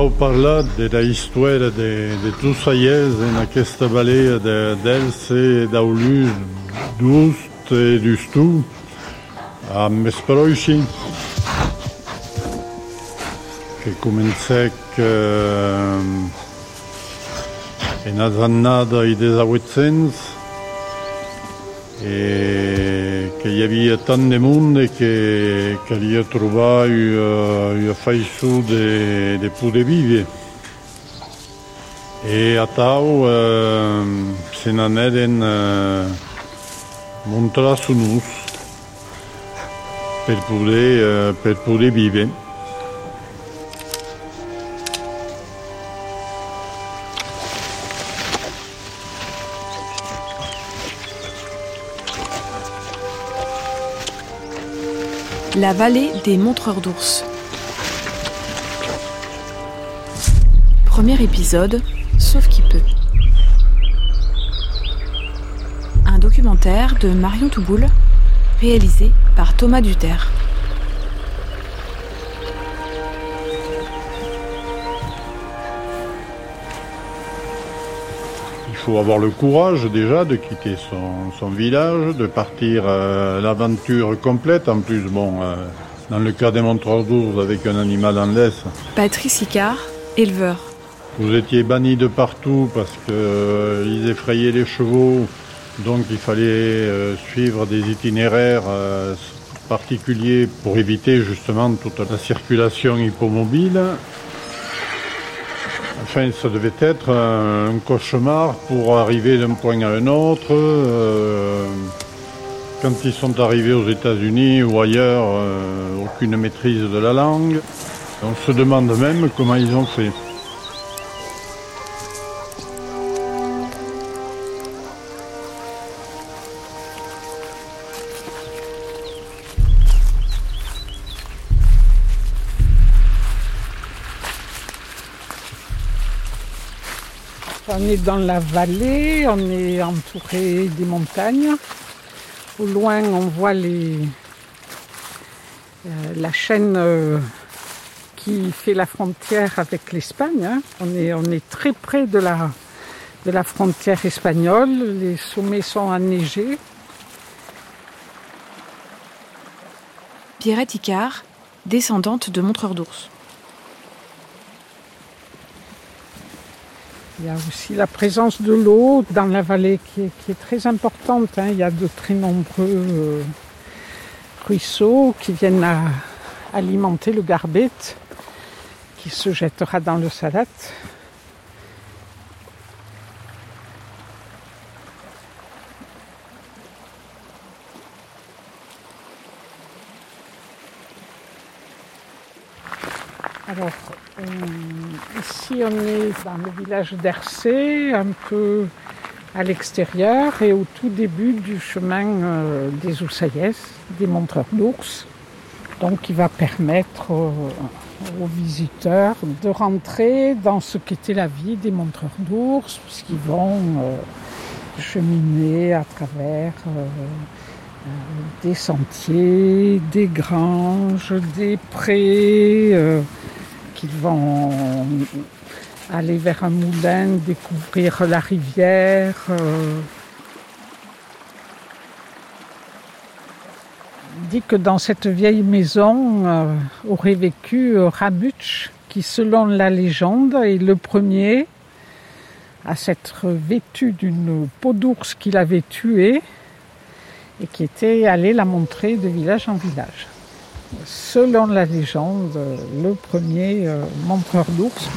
vau parlar de la histoire de, de tous saiers en aquesta vallée de, d'Else, d'Aulus, d'Ust et d'Ustou, amb Esproixi, que comencèc eh, en la annada i des 800 e que hi havia tant de monde que calia trobar una, una faixó de, de poder viure. E a tau eh, se n'aneren eh, montrar son ús per poder, eh, per poder viure. La vallée des montreurs d'ours. Premier épisode, sauf qui peut. Un documentaire de Marion Touboul, réalisé par Thomas Duterre. Faut avoir le courage déjà de quitter son, son village, de partir euh, l'aventure complète. En plus, bon, euh, dans le cas des montreurs d'ours avec un animal en laisse, Patrice Icard, éleveur. vous étiez bannis de partout parce que euh, effrayaient les chevaux. Donc il fallait suivre des itinéraires particuliers pour éviter justement toute la circulation hippomobile. Enfin, ça devait être un cauchemar pour arriver d'un point à un autre. Euh, quand ils sont arrivés aux États-Unis ou ailleurs, euh, aucune maîtrise de la langue. On se demande même comment ils ont fait. On est dans la vallée, on est entouré des montagnes. Au loin, on voit euh, la chaîne euh, qui fait la frontière avec l'Espagne. hein. On, est, très près de la, frontière espagnole. Les sommets sont enneigés. Pierrette Icard, descendante de montreurs d'ours. Il y a aussi la présence de l'eau dans la vallée qui est, très importante. hein. Il y a de très nombreux euh, ruisseaux qui viennent alimenter le garbet qui se jettera dans le salat. Alors, euh, ici on est dans le village d'Hercé, un peu à l'extérieur et au tout début du chemin euh, des Oussaillès, des montreurs d'ours. Donc il va permettre euh, aux visiteurs de rentrer dans ce qu'était la vie des montreurs d'ours, puisqu'ils vont euh, cheminer à travers euh, euh, des sentiers, des granges, des prés, euh, qu'ils vont aller vers un moulin, découvrir la rivière. euh. Dit que dans cette vieille maison euh, aurait vécu euh, Rabuch, qui selon la légende est le premier à s'être vêtu d'une peau d'ours qu'il avait tuée et qui était allé la montrer de village en village. Selon la légende, le premier euh, montreur d'ours.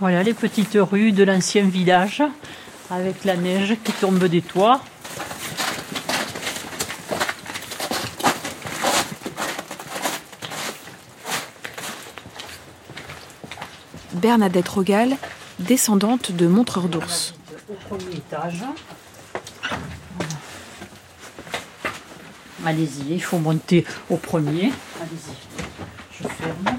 Voilà les petites rues de l'ancien village avec la neige qui tombe des toits. Bernadette Rogal, descendante de montreurs d'ours. Au premier étage. Allez-y, il faut monter au premier. Allez-y. Je ferme.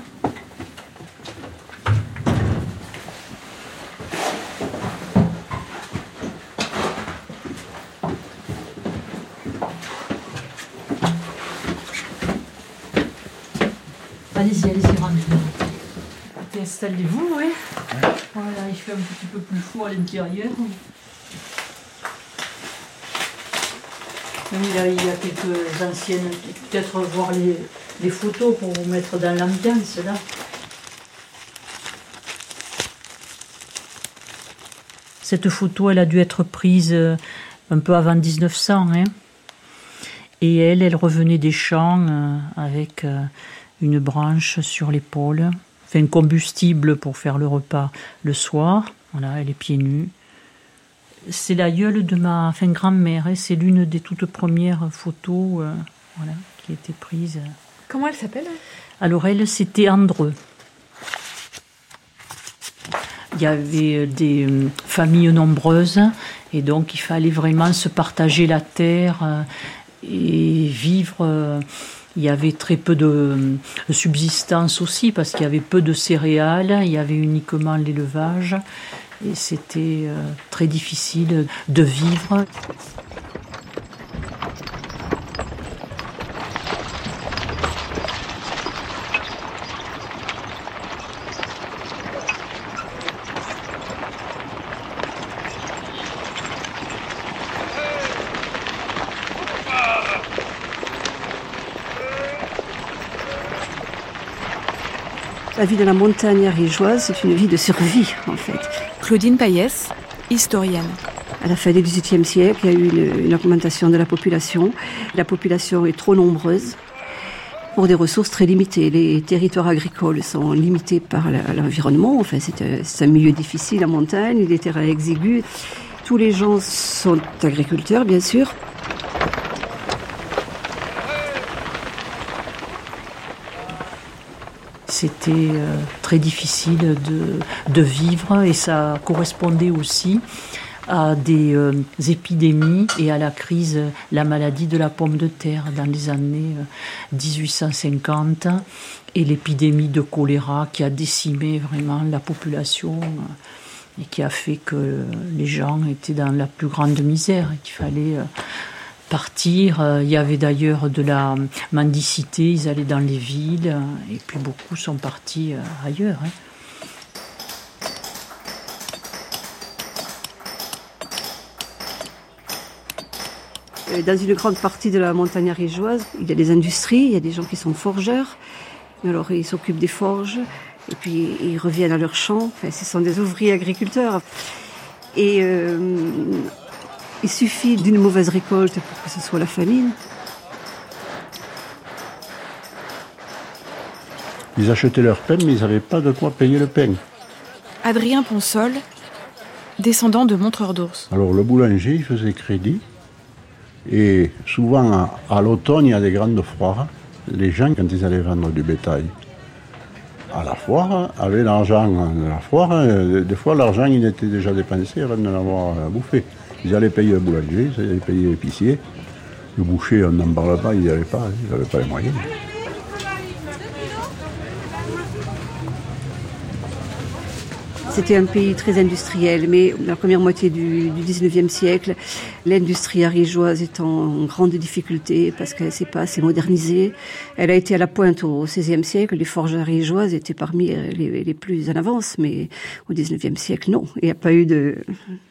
Allez-y, allez-y, rentrez. Installez-vous, oui. Il fait un petit peu plus chaud à l'intérieur. Il y a quelques anciennes, peut-être voir les, les photos pour vous mettre dans l'ambiance là. Cette photo, elle a dû être prise euh, un peu avant 1900. Hein. Et elle, elle revenait des champs euh, avec euh, une branche sur l'épaule, fait un combustible pour faire le repas le soir. Voilà, elle est pieds nus. C'est la gueule de ma enfin, grand-mère. Hein. C'est l'une des toutes premières photos voilà, qui a été prise. Comment elle s'appelle Alors elle, c'était Andreux. Il y avait euh, des euh, familles nombreuses et donc il fallait vraiment se partager la terre euh, et vivre. Il y avait très peu de subsistance aussi parce qu'il y avait peu de céréales, il y avait uniquement l'élevage et c'était très difficile de vivre. La vie de la montagne arigeoise, c'est une vie de survie, en fait. Claudine Payès, historienne. À la fin du XVIIIe siècle, il y a eu une, augmentation de la population. La population est trop nombreuse pour des ressources très limitées. Les territoires agricoles sont limités par l'environnement. Enfin, c'est un milieu difficile, la montagne, des terrains exigus. Tous les gens sont agriculteurs, bien sûr. C'était euh, très difficile de, vivre et ça correspondait aussi à des euh, épidémies et à la crise, la maladie de la pomme de terre dans les années 1850 euh, et l'épidémie de choléra qui a décimé vraiment la population et qui a fait que les gens étaient dans la plus grande misère et qu'il fallait partir. Euh, il y avait d'ailleurs de la mendicité, ils allaient dans les villes, et puis beaucoup sont partis euh, ailleurs. Hein. Dans une grande partie de la montagne arigeoise, il y a des industries, il y a des gens qui sont forgeurs. Alors ils s'occupent des forges et puis ils reviennent à leur champ. ce sont des ouvriers agriculteurs. Et euh, il suffit d'une mauvaise récolte pour que ce soit la famine. Ils achetaient leur pain, mais ils n'avaient pas de quoi payer le pain. Adrien Ponsol, descendant de Montreur d'Ours. Alors le boulanger, il faisait crédit. Et souvent, à, l'automne, il y a des grandes foires. Les gens, quand ils allaient vendre du bétail à la foire, avaient l'argent de la foire. Des fois, l'argent, il était déjà dépensé avant de l'avoir bouffé. Ils allaient payer le boulanger, ils allaient payer l'épicier. Le boucher, on n'en parle pas, ils n'y pas, ils n'avaient pas les moyens. C'était un pays très industriel, mais la première moitié du, du 19e siècle, l'industrie arigeoise est en grande difficulté parce qu'elle s'est pas assez modernisée. Elle a été à la pointe au XVIe siècle. Les forges arigeoises étaient parmi les, les, plus en avance, mais au XIXe siècle, non. Il n'y a pas eu de,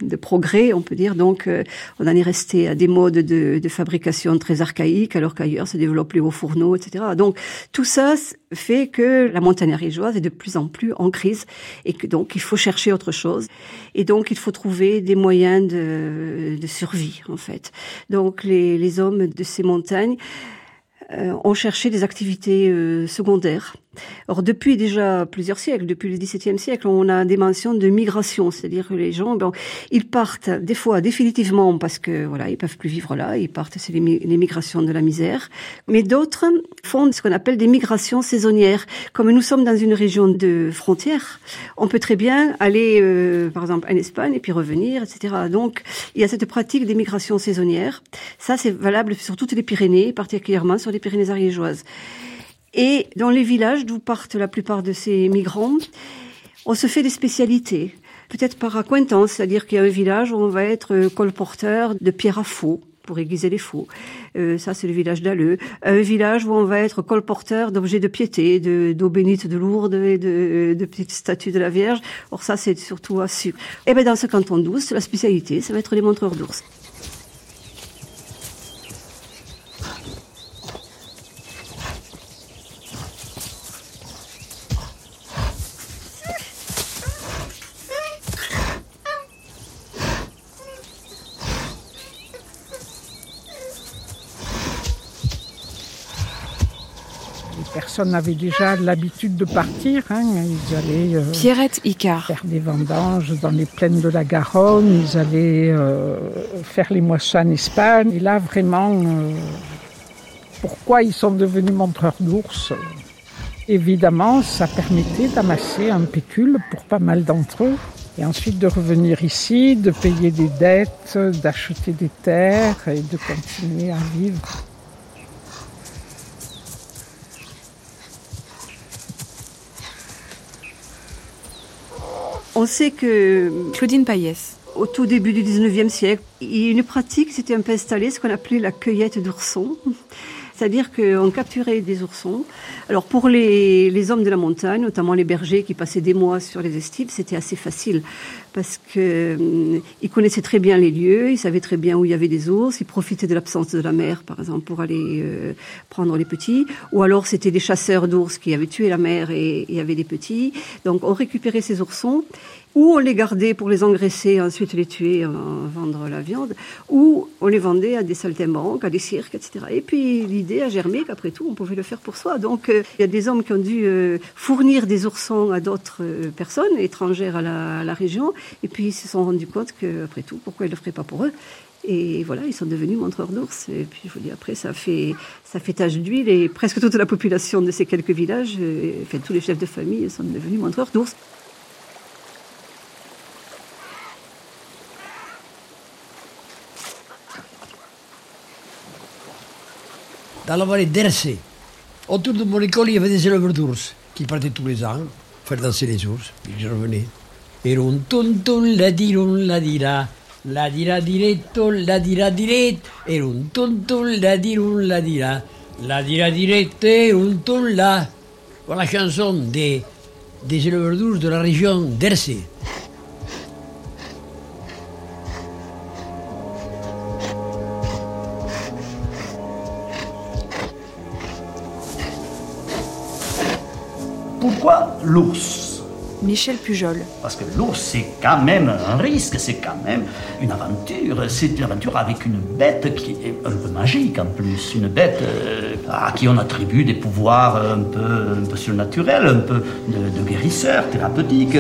de, progrès, on peut dire. Donc, euh, on en est resté à des modes de, de fabrication très archaïques, alors qu'ailleurs se développent les hauts fourneaux, etc. Donc, tout ça fait que la montagne arigeoise est de plus en plus en crise et que donc il faut chercher autre chose. Et donc, il faut trouver des moyens de, de survie, en fait. Donc, les, les hommes de ces montagnes euh, ont cherché des activités euh, secondaires Or, depuis déjà plusieurs siècles, depuis le XVIIe siècle, on a des mentions de migration, c'est-à-dire que les gens, bon, ils partent des fois définitivement parce que voilà, ils peuvent plus vivre là, ils partent, c'est les, migrations de la misère. Mais d'autres font ce qu'on appelle des migrations saisonnières. Comme nous sommes dans une région de frontière, on peut très bien aller, euh, par exemple, en Espagne et puis revenir, etc. Donc, il y a cette pratique des migrations saisonnières. Ça, c'est valable sur toutes les Pyrénées, particulièrement sur les Pyrénées ariégeoises. Et dans les villages d'où partent la plupart de ces migrants, on se fait des spécialités. Peut-être par acquaintance, c'est-à-dire qu'il y a un village où on va être colporteur de pierres à faux pour aiguiser les faux. Euh, ça, c'est le village d'Alleux. Un village où on va être colporteur d'objets de piété, d'eau bénite de Lourdes et de, de, petites statues de la Vierge. Or ça, c'est surtout à sucre. Et eh bien dans ce canton douce, la spécialité, ça va être les montreurs d'ours. Personnes avaient déjà l'habitude de partir. Hein. Ils allaient euh, Pierrette Icard. faire des vendanges dans les plaines de la Garonne. Ils allaient euh, faire les moissons en Espagne. Et là, vraiment, euh, pourquoi ils sont devenus montreurs d'ours? Évidemment, ça permettait d'amasser un pécule pour pas mal d'entre eux. Et ensuite de revenir ici, de payer des dettes, d'acheter des terres et de continuer à vivre. On sait que... Claudine Payès. Au tout début du 19e siècle, il y a une pratique s'était un peu installée, ce qu'on appelait la cueillette d'oursons. C'est-à-dire qu'on capturait des oursons. Alors pour les, hommes de la montagne, notamment les bergers qui passaient des mois sur les estives, c'était assez facile parce que hum, connaissaient très bien les lieux, ils savaient très bien où il y avait des ours, ils profitaient de l'absence de la mer, par exemple, pour aller euh, prendre les petits. Ou alors c'était des chasseurs d'ours qui avaient tué la mère et y avait des petits. Donc on récupérait ces oursons ou on les gardait pour les engraisser, ensuite les tuer, euh, vendre la viande, ou on les vendait à des saltimbanques, à des cirques, etc. Et puis l'idée a germé qu'après tout, on pouvait le faire pour soi. Donc euh, il y a des hommes qui ont dû euh, fournir des oursons à d'autres personnes étrangères à la, région, et puis ils se sont rendus compte qu'après tout, pourquoi ils ne le feraient pas pour eux? Et voilà, ils sont devenus montreurs d'ours. Et puis, je vous dis, après, ça fait, ça fait tache d'huile. Et presque toute la population de ces quelques villages, enfin, tous les chefs de famille sont devenus montreurs d'ours. Dans la vallée d'Ersé. Autour de mon école, il y avait des éleveurs d'ours qui partaient tous les ans faire danser les ours. Puis je revenais. Et un tonton la diron la dira. La dira diretto, la dira dirette. Et la la dira. La dira dirette et ton la. Voilà la chanson des, des éleveurs d'ours de la région d'Ersé. L'ours Michel Pujol. Parce que l'ours, c'est quand même un risque, c'est quand même une aventure. C'est une aventure avec une bête qui est un peu magique en plus. Une bête euh, à qui on attribue des pouvoirs un peu, un peu surnaturels, un peu de, de guérisseur, thérapeutique.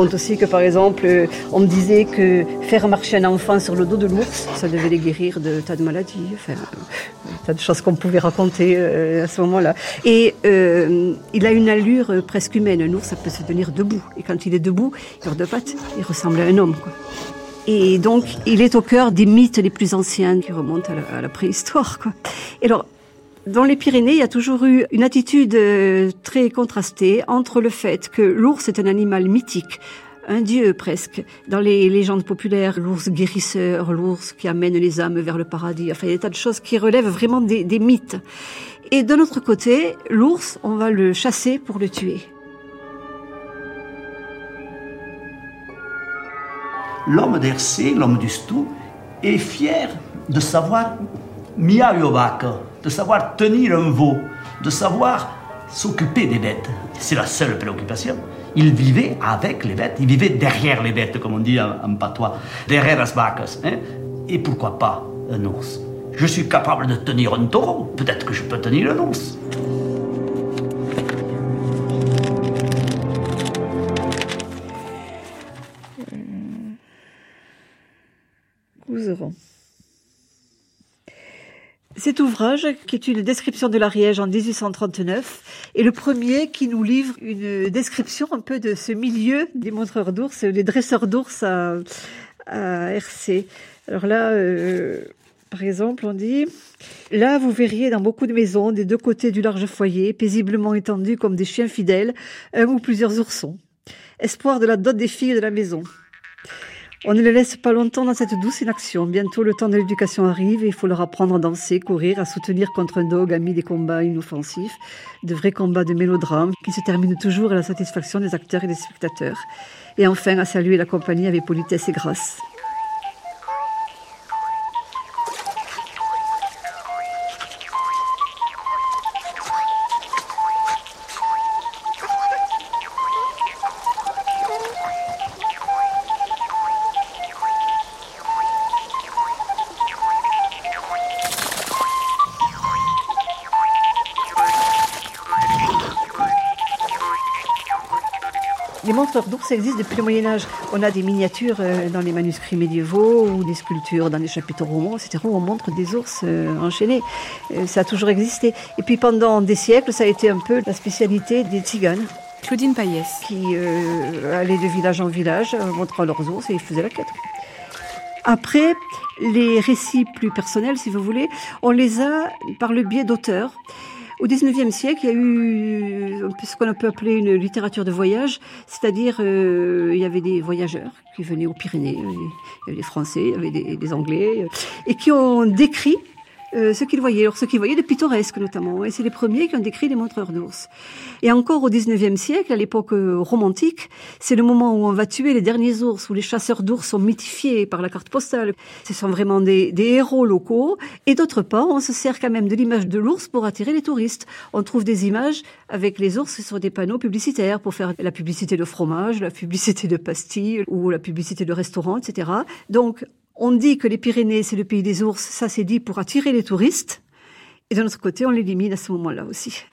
Raconte aussi que par exemple, euh, on me disait que faire marcher un enfant sur le dos de l'ours, ça devait les guérir de tas de maladies, enfin, euh, tas de choses qu'on pouvait raconter euh, à ce moment-là. Et il a une allure presque humaine. Un ours, ça peut se tenir debout. Et quand il est debout, il deux pattes, il ressemble à un homme. Et donc, il est au cœur des mythes les plus anciens qui remontent à la, préhistoire. Quoi. Alors, dans les Pyrénées, il y a toujours eu une attitude euh, très contrastée entre le fait que l'ours est un animal mythique, un dieu presque. Dans les légendes populaires, l'ours guérisseur, l'ours qui amène les âmes vers le paradis, enfin il y a des tas de choses qui relèvent vraiment des, mythes. Et de l'autre côté, l'ours, on va le chasser pour le tuer. L'homme d'Hersé, l'homme du Stou, est fier de savoir Mia de savoir tenir un veau, de savoir s'occuper des bêtes. C'est la seule préoccupation. Il vivait avec les bêtes, il vivait derrière les bêtes, comme on dit en, patois, derrière las vacas. Hein. Et pourquoi pas un ours? Je suis capable de tenir un taureau, peut-être que je peux tenir un ours. Cet ouvrage, qui est une description de l'Ariège en 1839, est le premier qui nous livre une description un peu de ce milieu des montreurs d'ours, des dresseurs d'ours à, RC. Alors là, euh, par exemple, on dit Là, vous verriez dans beaucoup de maisons, des deux côtés du large foyer, paisiblement étendus comme des chiens fidèles, un ou plusieurs oursons. Espoir de la dot des filles de la maison. On ne les laisse pas longtemps dans cette douce inaction. Bientôt le temps de l'éducation arrive et il faut leur apprendre à danser, courir, à soutenir contre un dog ami des combats inoffensifs, de vrais combats de mélodrame qui se terminent toujours à la satisfaction des acteurs et des spectateurs. Et enfin à saluer la compagnie avec politesse et grâce. D'ours existe depuis le Moyen Âge. On a des miniatures euh, dans les manuscrits médiévaux ou des sculptures dans les chapitres romans, etc. où on montre des ours euh, enchaînés. Euh, ça a toujours existé. Et puis pendant des siècles, ça a été un peu la spécialité des tziganes. Claudine Payès. Qui allaient de village en village, montrant leurs ours et ils faisaient la quête. Après, les récits plus personnels, si vous voulez, on les a par le biais d'auteurs. Au XIXe siècle, il y a eu ce qu'on peut appeler une littérature de voyage, c'est-à-dire euh, il y avait des voyageurs qui venaient aux Pyrénées, il y avait des Français, il y avait des Anglais, et qui ont décrit euh, ce qu'ils voyaient. Alors, ce qu'ils voyaient de pittoresque, notamment. Et c'est les premiers qui ont décrit les montreurs d'ours. Et encore au 19e siècle, à l'époque euh, romantique, c'est le moment où on va tuer les derniers ours, où les chasseurs d'ours sont mythifiés par la carte postale. Ce sont vraiment des, des héros locaux. Et d'autre part, on se sert quand même de l'image de l'ours pour attirer les touristes. On trouve des images avec les ours sur des panneaux publicitaires pour faire la publicité de fromage, la publicité de pastilles ou la publicité de restaurants, etc. Donc, on dit que les Pyrénées, c'est le pays des ours, ça c'est dit pour attirer les touristes. Et d'un autre côté, on l'élimine à ce moment-là aussi.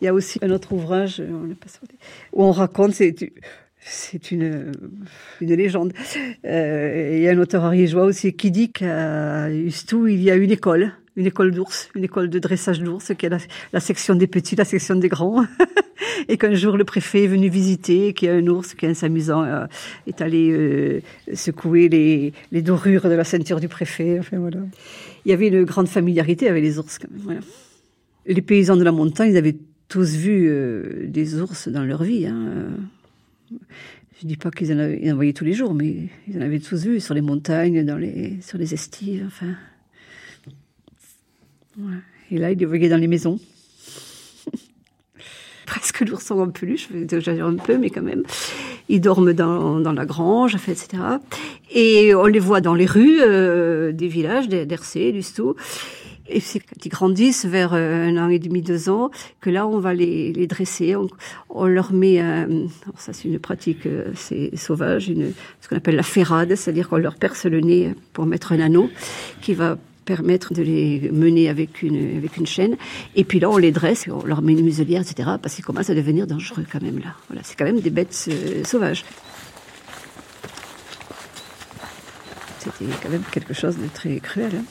Il y a aussi un autre ouvrage où on raconte, c'est une, une légende. Euh, il y a un auteur ariégeois aussi qui dit qu'à Ustou, il y a une école une école d'ours, une école de dressage d'ours, qui est la, section des petits, la section des grands. et qu'un jour le préfet est venu visiter, qu'il y a un ours qui, en s'amusant, euh, est allé euh, secouer les, dorures de la ceinture du préfet. Enfin, voilà. Il y avait une grande familiarité avec les ours. Quand même. Les paysans de la montagne, ils avaient tous vu euh, des ours dans leur vie. Hein. Je dis pas qu'ils en, en voyaient tous les jours, mais ils en avaient tous vu sur les montagnes, dans sur les estives, enfin. Et là, il est dans les maisons. Presque l'ourson en peluche, j'exagère un peu, mais quand même. Ils dorment dans, la grange, etc. Et on les voit dans les rues euh, des villages, d'Hercé, du Stou. Et c'est quand ils grandissent vers euh, un an et demi, deux ans, que là, on va les, dresser. On, leur met, ça c'est une pratique euh, sauvage, ce qu'on appelle la ferrade, c'est-à-dire qu'on leur perce le nez pour mettre un anneau qui va permettre de les mener avec une, avec une chaîne. Et puis là, on les dresse, on leur met une muselière, etc. Parce qu'ils commencent à devenir dangereux quand même là. Voilà, c'est quand même des bêtes euh, sauvages. C'était quand même quelque chose de très cruel. Hein.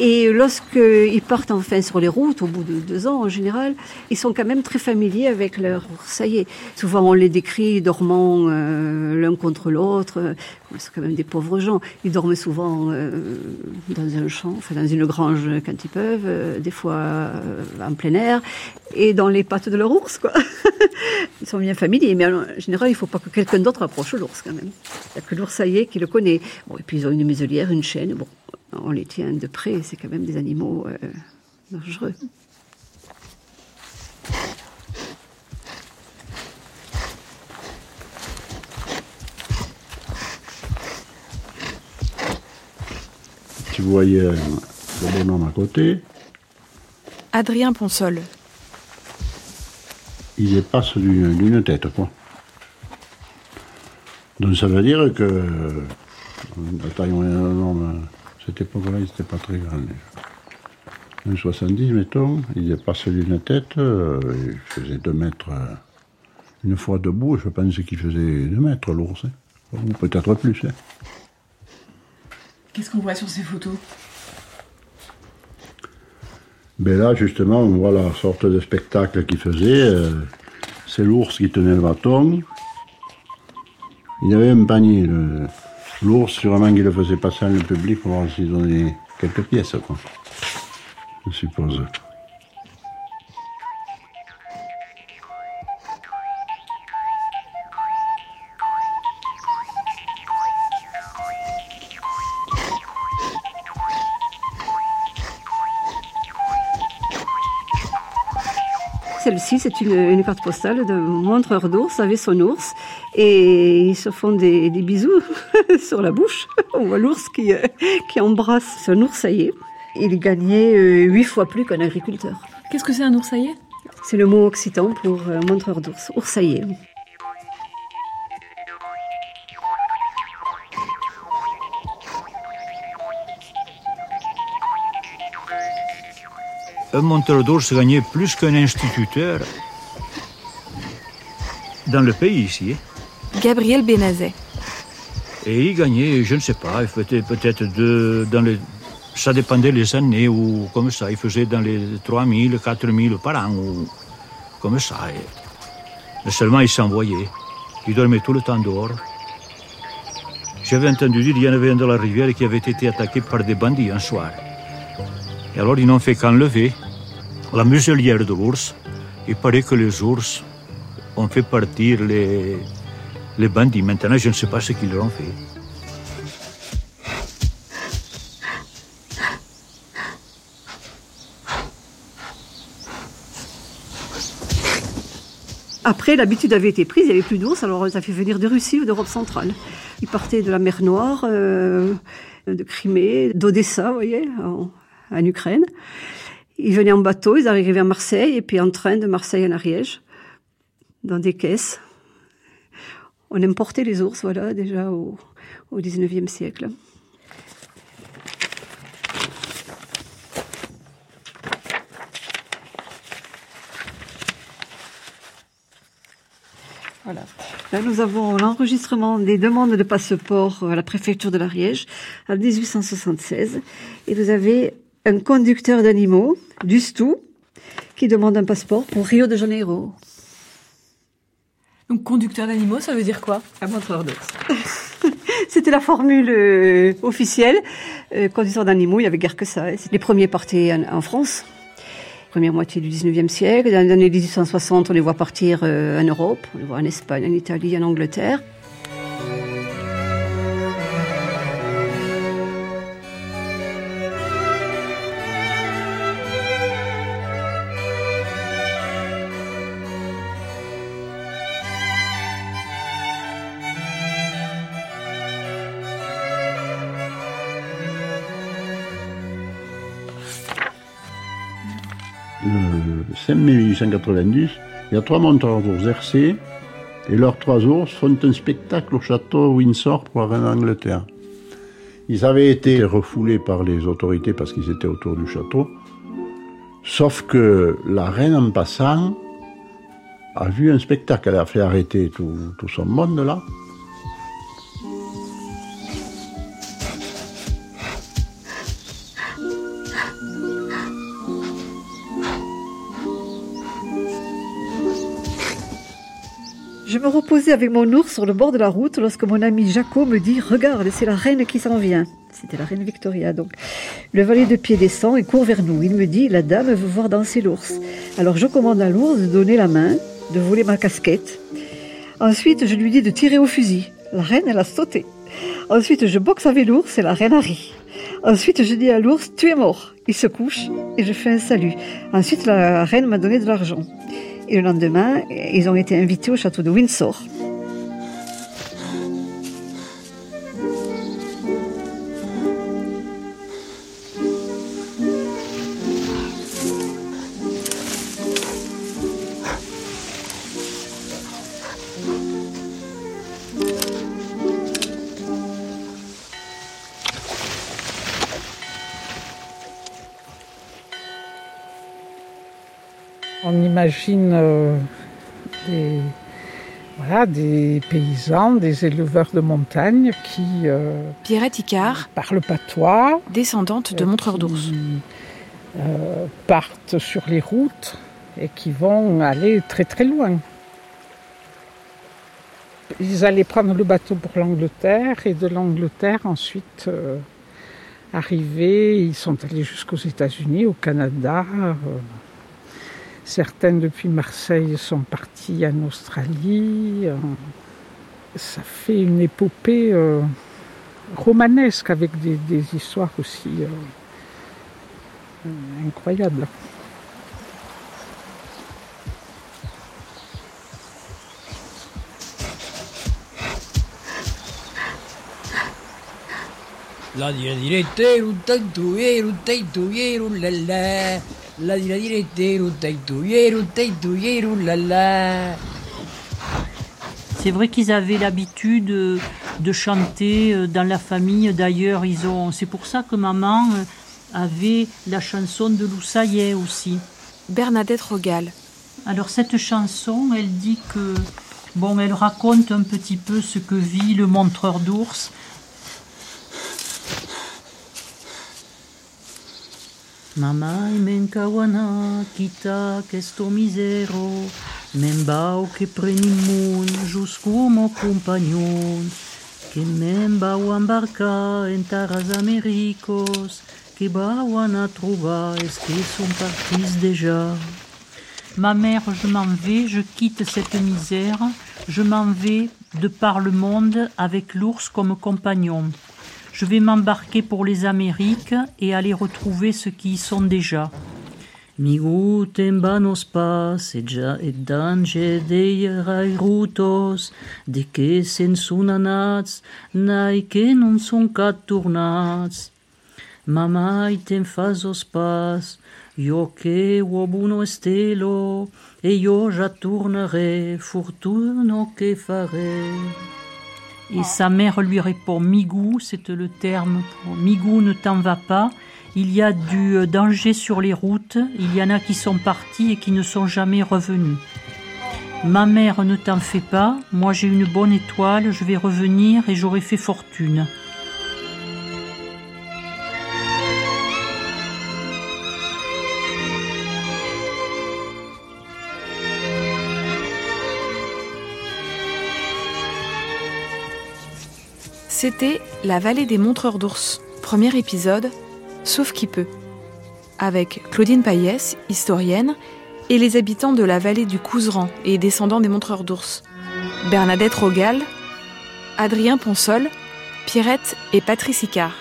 Et lorsqu'ils partent enfin sur les routes, au bout de deux ans en général, ils sont quand même très familiers avec leur est. Souvent on les décrit dormant euh, l'un contre l'autre. C'est quand même des pauvres gens. Ils dorment souvent euh, dans un champ, enfin dans une grange quand ils peuvent, euh, des fois en plein air, et dans les pattes de leur ours, quoi. ils sont bien familiers, mais en général, il ne faut pas que quelqu'un d'autre approche l'ours quand même. Il n'y a que l'oursaillé qui le connaît. Bon, et puis ils ont une muselière, une chaîne. Bon, on les tient de près, c'est quand même des animaux euh, dangereux. Tu voyais le bonhomme à côté. Adrien Ponsol. il dépasse d'une d'une tête, quoi. Donc ça veut dire que euh, la taille moyenne d'un homme, à cette époque-là, il n'était pas très grand. déjà. Un 70, mettons, il dépasse d'une tête, euh, il faisait 2 mètres. euh, une fois debout, je pense qu'il faisait 2 mètres l'ours, hein. ou peut-être plus. hein. Qu'est-ce qu'on voit sur ces photos? Mais là, justement, on voit la sorte de spectacle qu'il faisait. euh, c'est l'ours qui tenait le bâton. Il y avait un panier. L'ours, sûrement qu'il le faisait passer dans le public pour voir s'il donnait quelques pièces, quoi. Je suppose. Celle-ci, c'est une, une carte postale d'un montreur d'ours avec son ours. Et ils se font des, des bisous sur la bouche. On voit l'ours qui, euh, qui embrasse son oursailler. Il gagnait euh, huit fois plus qu'un agriculteur. Qu'est-ce que c'est un oursailler? C'est le mot occitan pour euh, montreur d'ours, oursailler. Un monteur d'ours gagnait plus qu'un instituteur dans le pays ici. Gabriel Benazet. Et il gagnait, je ne sais pas, il faisait peut-être de, dans les. Ça dépendait les années ou comme ça. Il faisait dans les 3 000, 4 000 par an ou comme ça. Et- mais seulement il s'envoyait. Il dormait tout le temps dehors. J'avais entendu dire qu'il y en avait un dans la rivière qui avait été attaqué par des bandits un soir. Et alors ils n'ont fait qu'enlever la muselière de l'ours. Il paraît que les ours ont fait partir les, bandits. Maintenant, je ne sais pas ce qu'ils leur ont fait. Après, l'habitude avait été prise, il n'y avait plus d'ours, alors on les a fait venir de Russie ou d'Europe centrale. Ils partaient de la mer Noire, euh, de Crimée, d'Odessa, vous voyez, en Ukraine. Ils venaient en bateau, ils arrivaient à Marseille, et puis en train de Marseille en Ariège, dans des caisses. On importait les ours, voilà, déjà au, au 19e siècle. Voilà. Là, nous avons l'enregistrement des demandes de passeport à la préfecture de l'Ariège en 1876. Et vous avez un conducteur d'animaux, du Stou, qui demande un passeport pour Rio de Janeiro. Donc conducteur d'animaux, ça veut dire quoi? Un montreur d'ours. C'était la formule euh, officielle. Euh, conducteur d'animaux, il y avait guère que ça. hein. Les premiers partaient en, en France, première moitié du 19e siècle. Dans les années 1860, on les voit partir euh, en Europe, on les voit en Espagne, en Italie, en Angleterre. 5 mai 1890, il y a trois monteurs d'ours RC et leurs trois ours font un spectacle au château Windsor pour la reine d'Angleterre. Ils avaient été refoulés par les autorités parce qu'ils étaient autour du château. Sauf que la reine, en passant, a vu un spectacle. Elle a fait arrêter tout, tout son monde là. Me avec mon ours sur le bord de la route lorsque mon ami Jaco me dit Regarde, c'est la reine qui s'en vient. C'était la reine Victoria, donc. Le valet de pied descend et court vers nous. Il me dit La dame veut voir danser l'ours. Alors je commande à l'ours de donner la main, de voler ma casquette. Ensuite, je lui dis de tirer au fusil. La reine, elle a sauté. Ensuite, je boxe avec l'ours et la reine a ri. Ensuite, je dis à l'ours Tu es mort. Il se couche et je fais un salut. Ensuite, la reine m'a donné de l'argent. Et le lendemain, ils ont été invités au château de Windsor. Imagine euh, des, voilà, des paysans, des éleveurs de montagne qui euh, Pierrette Icard, parlent patois, descendante de montreurs d'ours. qui, euh, partent sur les routes et qui vont aller très très loin. Ils allaient prendre le bateau pour l'Angleterre et de l'Angleterre ensuite euh, arriver. Ils sont allés jusqu'aux États-Unis, au Canada. euh, certains depuis Marseille sont partis en Australie. euh. ça fait une épopée euh, romanesque avec des, histoires aussi euh, euh, incroyables. La. La la la. C'est vrai qu'ils avaient l'habitude euh, de chanter euh, dans la famille. D'ailleurs, ils ont. C'est pour ça que maman euh, avait la chanson de Loussaillet aussi. Bernadette Rogal, Alors cette chanson, elle dit que bon, elle raconte un petit peu ce que vit le montreur d'ours. Mamma menkawana kita questo misero, membao che prenimun jusqu'umo compagnon, que membao embarca en taras americos, que bawan a trouva es que sont partis déjà. Ma mère, je m'en vais, je quitte cette misère, je m'en vais de par le monde avec l'ours comme compagnon. Je vais m'embarquer pour les Amériques et aller retrouver ceux qui y sont déjà. Miguten banos pas, et dange de rutos, de que sen son anats, nai que non son cat tornats. Mamma item fasos pas, io che uobuno estelo, e io ja tournerai, fortuno che farei. Et sa mère lui répond Migou, c'est le terme pour Migou, ne t'en va pas. Il y a du danger sur les routes, il y en a qui sont partis et qui ne sont jamais revenus. Ma mère, ne t'en fais pas, moi j'ai une bonne étoile, je vais revenir et j'aurai fait fortune. C'était La vallée des montreurs d'ours, premier épisode, Sauf qui peut, avec Claudine Payès, historienne, et les habitants de la vallée du Couseran et descendants des montreurs d'ours, Bernadette Rogal, Adrien Ponsol, Pierrette et Patrice Icard,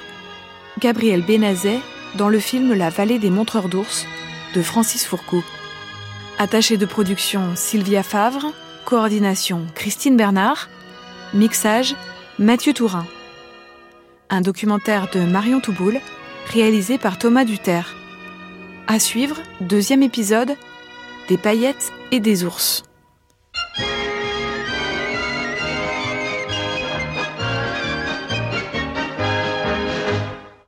Gabriel Benazet dans le film La vallée des montreurs d'ours de Francis Fourcault. Attaché de production Sylvia Favre, coordination Christine Bernard, mixage Mathieu Tourin. Un documentaire de Marion Touboul, réalisé par Thomas Duterre. À suivre, deuxième épisode, des paillettes et des ours.